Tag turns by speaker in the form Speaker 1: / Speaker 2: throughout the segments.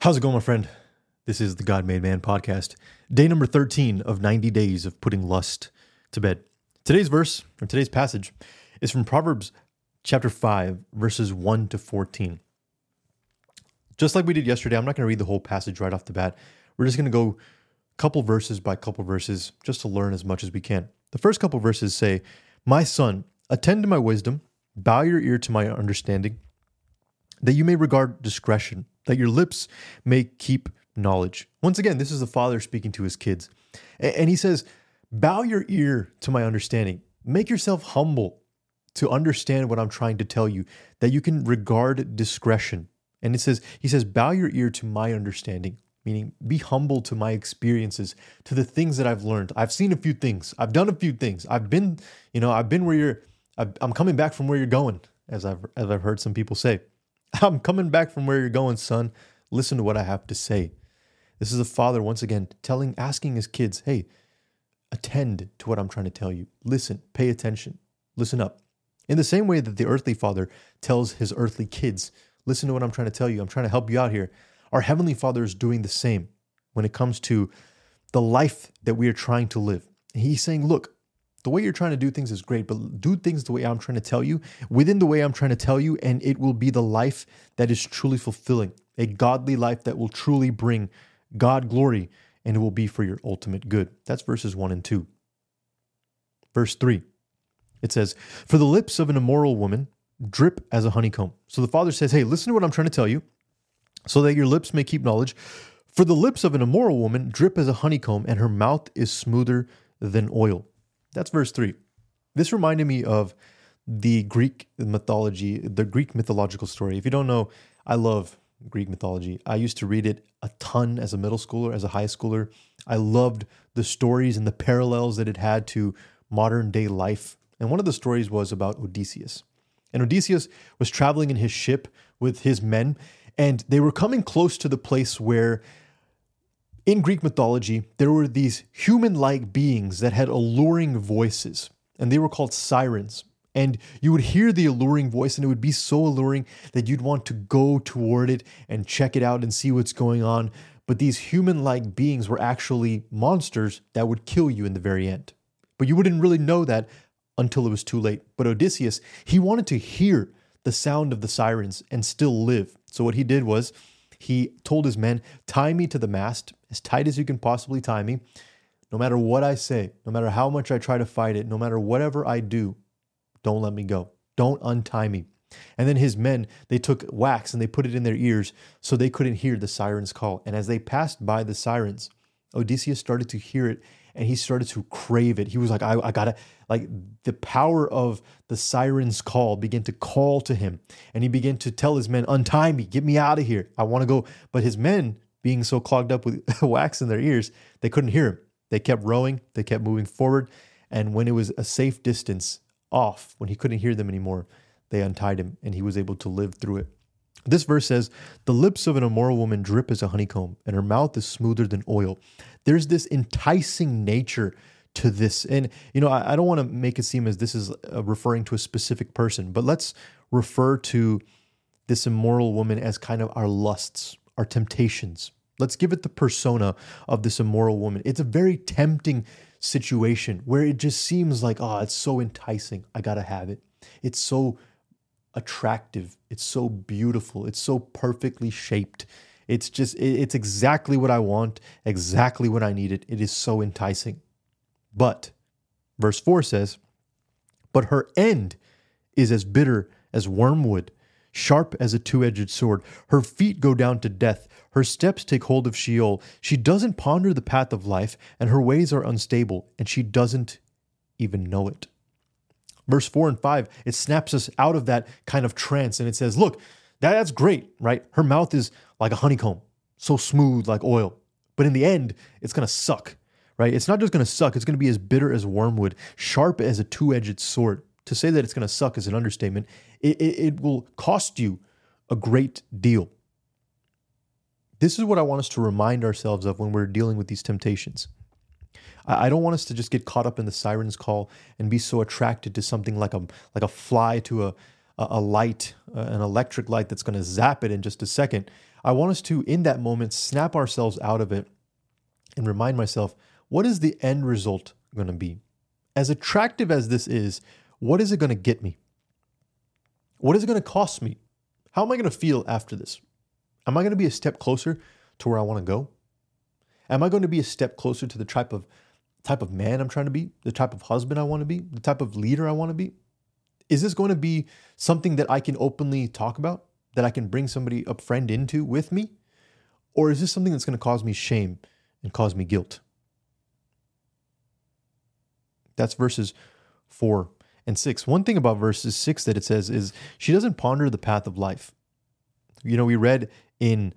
Speaker 1: How's it going, my friend? This is the God Made Man podcast, day number 13 of 90 days of putting lust to bed. Today's verse, or today's passage, is from Proverbs chapter 5, verses 1 to 14. Just like we did yesterday, I'm not going to read the whole passage right off the bat. We're just going to go couple verses by couple verses just to learn as much as we can. The first couple verses say, My son, attend to my wisdom, bow your ear to my understanding, that you may regard discretion, that your lips may keep knowledge. Once again, this is the father speaking to his kids. And he says, Bow your ear to my understanding. Make yourself humble to understand what I'm trying to tell you, that you can regard discretion. And it says, He says, Bow your ear to my understanding meaning be humble to my experiences, to the things that I've learned. I've seen a few things, I've done a few things, I've been, you know, I've been where you're, I'm coming back from where you're going, as I've as I've heard some people say. I'm coming back from where you're going, son. Listen to what I have to say. This is a father once again telling, asking his kids, hey, attend to what I'm trying to tell you. Listen, pay attention, listen up. In the same way that the earthly father tells his earthly kids, listen to what I'm trying to tell you. I'm trying to help you out here. Our Heavenly Father is doing the same when it comes to the life that we are trying to live. He's saying, look, the way you're trying to do things is great, but do things the way I'm trying to tell you, within the way I'm trying to tell you, and it will be the life that is truly fulfilling, a godly life that will truly bring God glory, and it will be for your ultimate good. That's verses 1 and 2. Verse 3, it says, For the lips of an immoral woman drip as a honeycomb. So the father says, Hey, listen to what I'm trying to tell you so that your lips may keep knowledge. For the lips of an immoral woman drip as a honeycomb, and her mouth is smoother than oil. That's verse 3. This reminded me of the Greek mythology, the Greek mythological story. If you don't know, I love Greek mythology. I used to read it a ton as a middle schooler, as a high schooler. I loved the stories and the parallels that it had to modern day life. And one of the stories was about Odysseus. And Odysseus was traveling in his ship with his men, and they were coming close to the place where, in Greek mythology, there were these human like beings that had alluring voices, and they were called sirens. And you would hear the alluring voice, and it would be so alluring that you'd want to go toward it and check it out and see what's going on. But these human like beings were actually monsters that would kill you in the very end. But you wouldn't really know that until it was too late. But Odysseus, he wanted to hear the sound of the sirens and still live. So what he did was he told his men, tie me to the mast as tight as you can possibly tie me. No matter what I say, no matter how much I try to fight it, no matter whatever I do, don't let me go. Don't untie me. And then his men, they took wax and they put it in their ears so they couldn't hear the sirens call. And as they passed by the sirens, Odysseus started to hear it and he started to crave it. He was like, I, I gotta, like, the power of the siren's call began to call to him. And he began to tell his men, Untie me, get me out of here. I wanna go. But his men, being so clogged up with wax in their ears, they couldn't hear him. They kept rowing, they kept moving forward. And when it was a safe distance off, when he couldn't hear them anymore, they untied him and he was able to live through it. This verse says, The lips of an immoral woman drip as a honeycomb, and her mouth is smoother than oil. There's this enticing nature to this. And, you know, I, I don't want to make it seem as this is uh, referring to a specific person, but let's refer to this immoral woman as kind of our lusts, our temptations. Let's give it the persona of this immoral woman. It's a very tempting situation where it just seems like, oh, it's so enticing. I got to have it. It's so attractive. It's so beautiful. It's so perfectly shaped. It's just, it's exactly what I want, exactly what I need it. It is so enticing. But, verse 4 says, But her end is as bitter as wormwood, sharp as a two edged sword. Her feet go down to death. Her steps take hold of Sheol. She doesn't ponder the path of life, and her ways are unstable, and she doesn't even know it verse 4 and 5, it snaps us out of that kind of trance and it says, Look, that, that's great, right? Her mouth is like a honeycomb, so smooth like oil. But in the end, it's going to suck, right? It's not just going to suck, it's going to be as bitter as wormwood, sharp as a two edged sword. To say that it's going to suck is an understatement. It, it, it will cost you a great deal. This is what I want us to remind ourselves of when we're dealing with these temptations. I don't want us to just get caught up in the siren's call and be so attracted to something like a like a fly to a a, light, uh, an electric light that's going to zap it in just a second. I want us to, in that moment, snap ourselves out of it and remind myself what is the end result going to be? As attractive as this is, what is it going to get me? What is it going to cost me? How am I going to feel after this? Am I going to be a step closer to where I want to go? Am I going to be a step closer to the type of type of man I'm trying to be, the type of husband I want to be, the type of leader I want to be? Is this going to be something that I can openly talk about, that I can bring somebody, a friend into with me? Or is this something that's going to cause me shame and cause me guilt? That's verses four and six. One thing about verses six that it says is she doesn't ponder the path of life. You know, we read in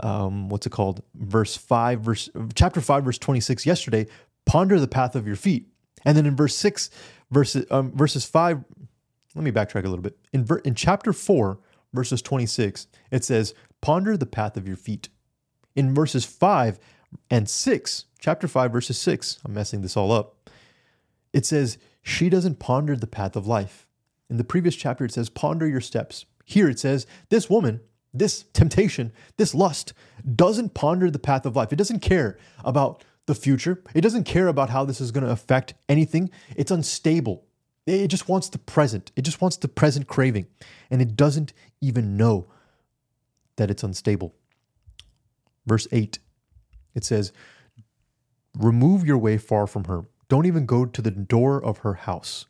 Speaker 1: um, what's it called? Verse five, verse chapter five, verse twenty six yesterday. Ponder the path of your feet, and then in verse six, verses um, verses five. Let me backtrack a little bit. In ver, in chapter four, verses twenty six, it says, "Ponder the path of your feet." In verses five and six, chapter five, verses six. I'm messing this all up it says, she doesn't ponder the path of life. In the previous chapter, it says, ponder your steps. Here it says, this woman, this temptation, this lust doesn't ponder the path of life. It doesn't care about the future. It doesn't care about how this is going to affect anything. It's unstable. It just wants the present. It just wants the present craving. And it doesn't even know that it's unstable. Verse 8, it says, Remove your way far from her. Don't even go to the door of her house.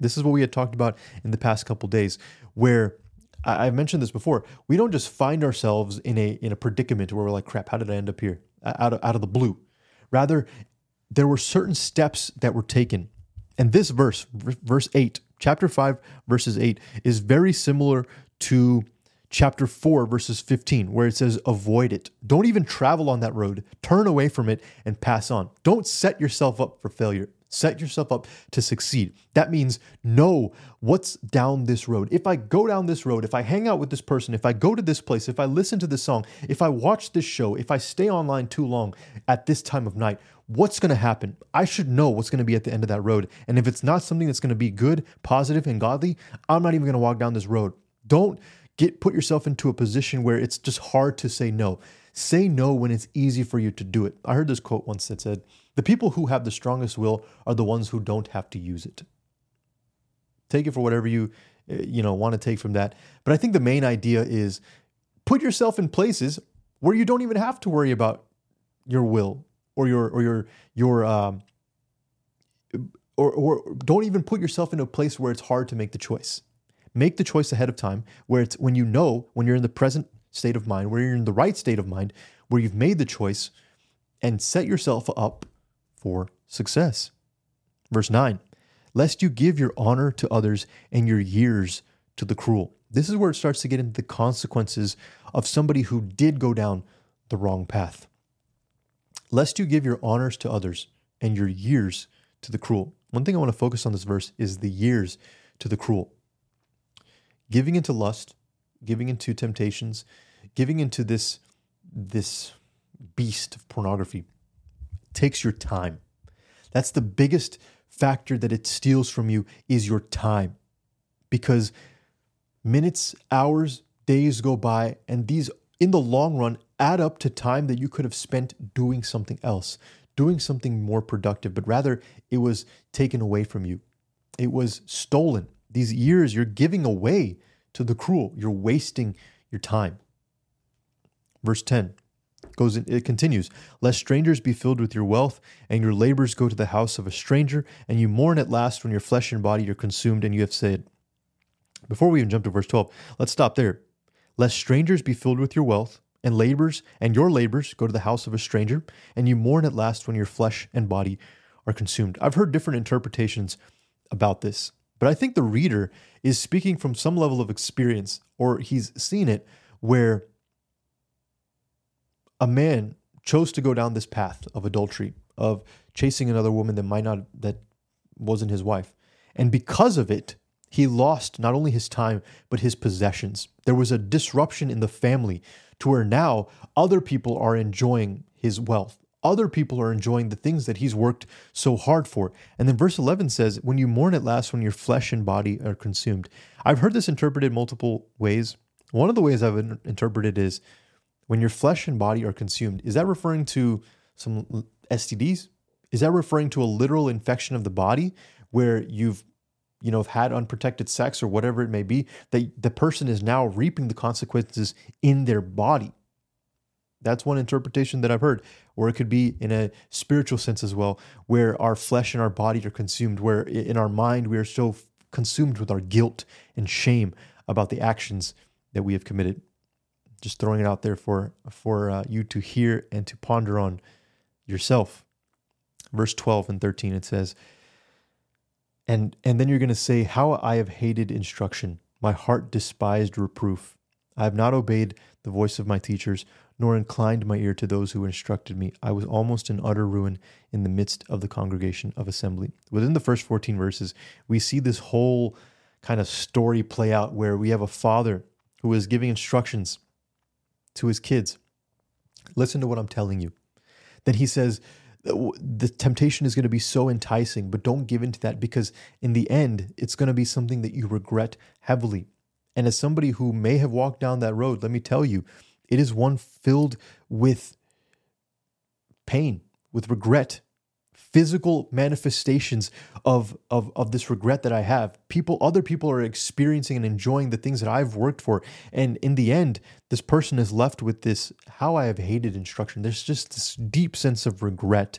Speaker 1: This is what we had talked about in the past couple days, where I, have mentioned this before. We don't just find ourselves in a in a predicament where we're like, "Crap, how did I end up here?" Uh, out of out of the blue. Rather, there were certain steps that were taken, and this verse, verse eight, chapter five, verses eight, is very similar to chapter 4, verses 15, where it says, Avoid it. Don't even travel on that road. Turn away from it and pass on. Don't set yourself up for failure. Set yourself up to succeed. That means know what's down this road. If I go down this road, if I hang out with this person, if I go to this place, if I listen to this song, if I watch this show, if I stay online too long at this time of night, what's going to happen? I should know what's going to be at the end of that road. And if it's not something that's going to be good, positive, and godly, I'm not even going to walk down this road. Don't Get put yourself into a position where it's just hard to say no. Say no when it's easy for you to do it. I heard this quote once that said, "The people who have the strongest will are the ones who don't have to use it." Take it for whatever you eh, you know want to take from that. But I think the main idea is put yourself in places where you don't even have to worry about your will or your or your your um, or or don't even put yourself in a place where it's hard to make the choice. Make the choice ahead of time where it's when you know, when you're in the present state of mind, where you're in the right state of mind, where you've made the choice and set yourself up for success. Verse 9, lest you give your honor to others and your years to the cruel. This is where it starts to get into the consequences of somebody who did go down the wrong path. Lest you give your honors to others and your years to the cruel. One thing I want to focus on this verse is the years to the cruel giving into lust, giving into temptations, giving into this this beast of pornography takes your time. That's the biggest factor that it steals from you is your time. Because minutes, hours, days go by and these in the long run add up to time that you could have spent doing something else, doing something more productive, but rather it was taken away from you. It was stolen these years you're giving away to the cruel. You're wasting your time. Verse 10 goes in, it continues lest strangers be filled with your wealth and your labors go to the house of a stranger and you mourn at last when your flesh and body are consumed and you have said before we even jump to verse 12 let's stop there lest strangers be filled with your wealth and labors and your labors go to the house of a stranger and you mourn at last when your flesh and body are consumed i've heard different interpretations about this but I think the reader is speaking from some level of experience, or he's seen it where a man chose to go down this path of adultery, of chasing another woman that might not, that wasn't his wife. And because of it, he lost not only his time, but his possessions. There was a disruption in the family to where now other people are enjoying his wealth. Other people are enjoying the things that he's worked so hard for. And then verse 11 says, When you mourn at last, when your flesh and body are consumed. I've heard this interpreted multiple ways. One of the ways I've interpreted is when your flesh and body are consumed. Is that referring to some STDs? Is that referring to a literal infection of the body where you've you know, have had unprotected sex or whatever it may be, that the person is now reaping the consequences in their body. That's one interpretation that I've heard. Or it could be in a spiritual sense as well, where our flesh and our body are consumed, where in our mind we are so consumed with our guilt and shame about the actions that we have committed. Just throwing it out there for for uh, you to hear and to ponder on yourself. Verse 12 and 13 it says, and and then you're going to say, "How I have hated instruction; my heart despised reproof. I have not obeyed the voice of my teachers, nor inclined my ear to those who instructed me. I was almost in utter ruin in the midst of the congregation of assembly. Within the first 14 verses, we see this whole kind of story play out where we have a father who is giving instructions to his kids. Listen to what I'm telling you. Then he says, the temptation is going to be so enticing, but don't give in to that because in the end, it's going to be something that you regret heavily. And as somebody who may have walked down that road, let me tell you, it is one filled with pain, with regret, physical manifestations of, of, of this regret that I have. People, other people are experiencing and enjoying the things that I've worked for. And in the end, this person is left with this how I have hated instruction. There's just this deep sense of regret,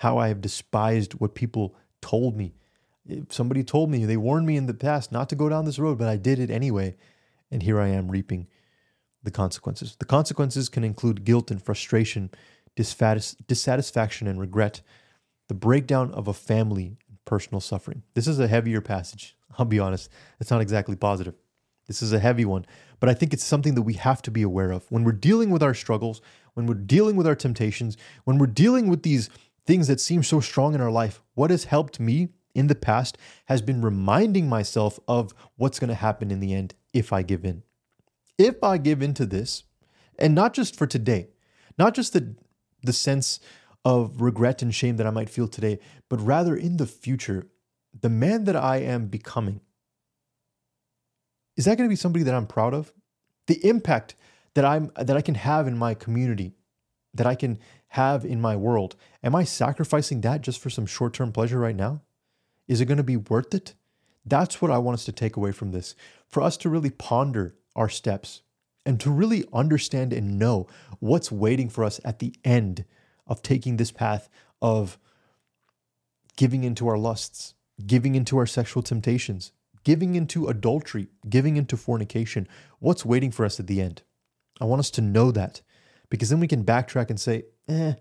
Speaker 1: how I have despised what people told me. If somebody told me, they warned me in the past not to go down this road, but I did it anyway. And here I am reaping the consequences. The consequences can include guilt and frustration, dissatisfaction and regret, the breakdown of a family, personal suffering. This is a heavier passage. I'll be honest, it's not exactly positive. This is a heavy one, but I think it's something that we have to be aware of. When we're dealing with our struggles, when we're dealing with our temptations, when we're dealing with these things that seem so strong in our life, what has helped me in the past has been reminding myself of what's going to happen in the end if I give in if I give into this, and not just for today, not just the, the sense of regret and shame that I might feel today, but rather in the future, the man that I am becoming, is that going to be somebody that I'm proud of? The impact that I'm that I can have in my community, that I can have in my world, am I sacrificing that just for some short-term pleasure right now? Is it going to be worth it? That's what I want us to take away from this. For us to really ponder our steps and to really understand and know what's waiting for us at the end of taking this path of giving into our lusts, giving into our sexual temptations, giving into adultery, giving into fornication. What's waiting for us at the end? I want us to know that because then we can backtrack and say, eh,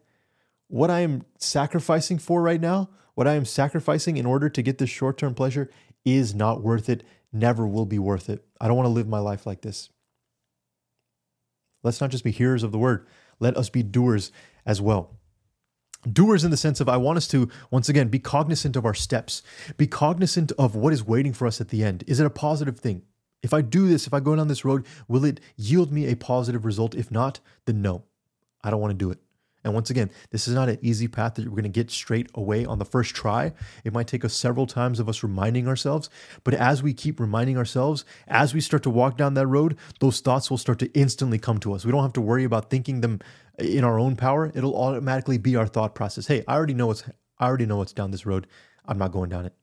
Speaker 1: what I am sacrificing for right now, what I am sacrificing in order to get this short term pleasure is not worth it, never will be worth it. I don't want to live my life like this. Let's not just be hearers of the word, let us be doers as well. Doers in the sense of I want us to, once again, be cognizant of our steps, be cognizant of what is waiting for us at the end. Is it a positive thing? If I do this, if I go down this road, will it yield me a positive result? If not, then no, I don't want to do it. And once again, this is not an easy path that we're going to get straight away on the first try. It might take us several times of us reminding ourselves. But as we keep reminding ourselves, as we start to walk down that road, those thoughts will start to instantly come to us. We don't have to worry about thinking them in our own power. It'll automatically be our thought process. Hey, I already know what's I already know what's down this road. I'm not going down it.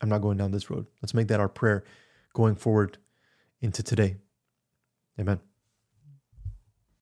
Speaker 1: I'm not going down this road. Let's make that our prayer going forward into today. Amen.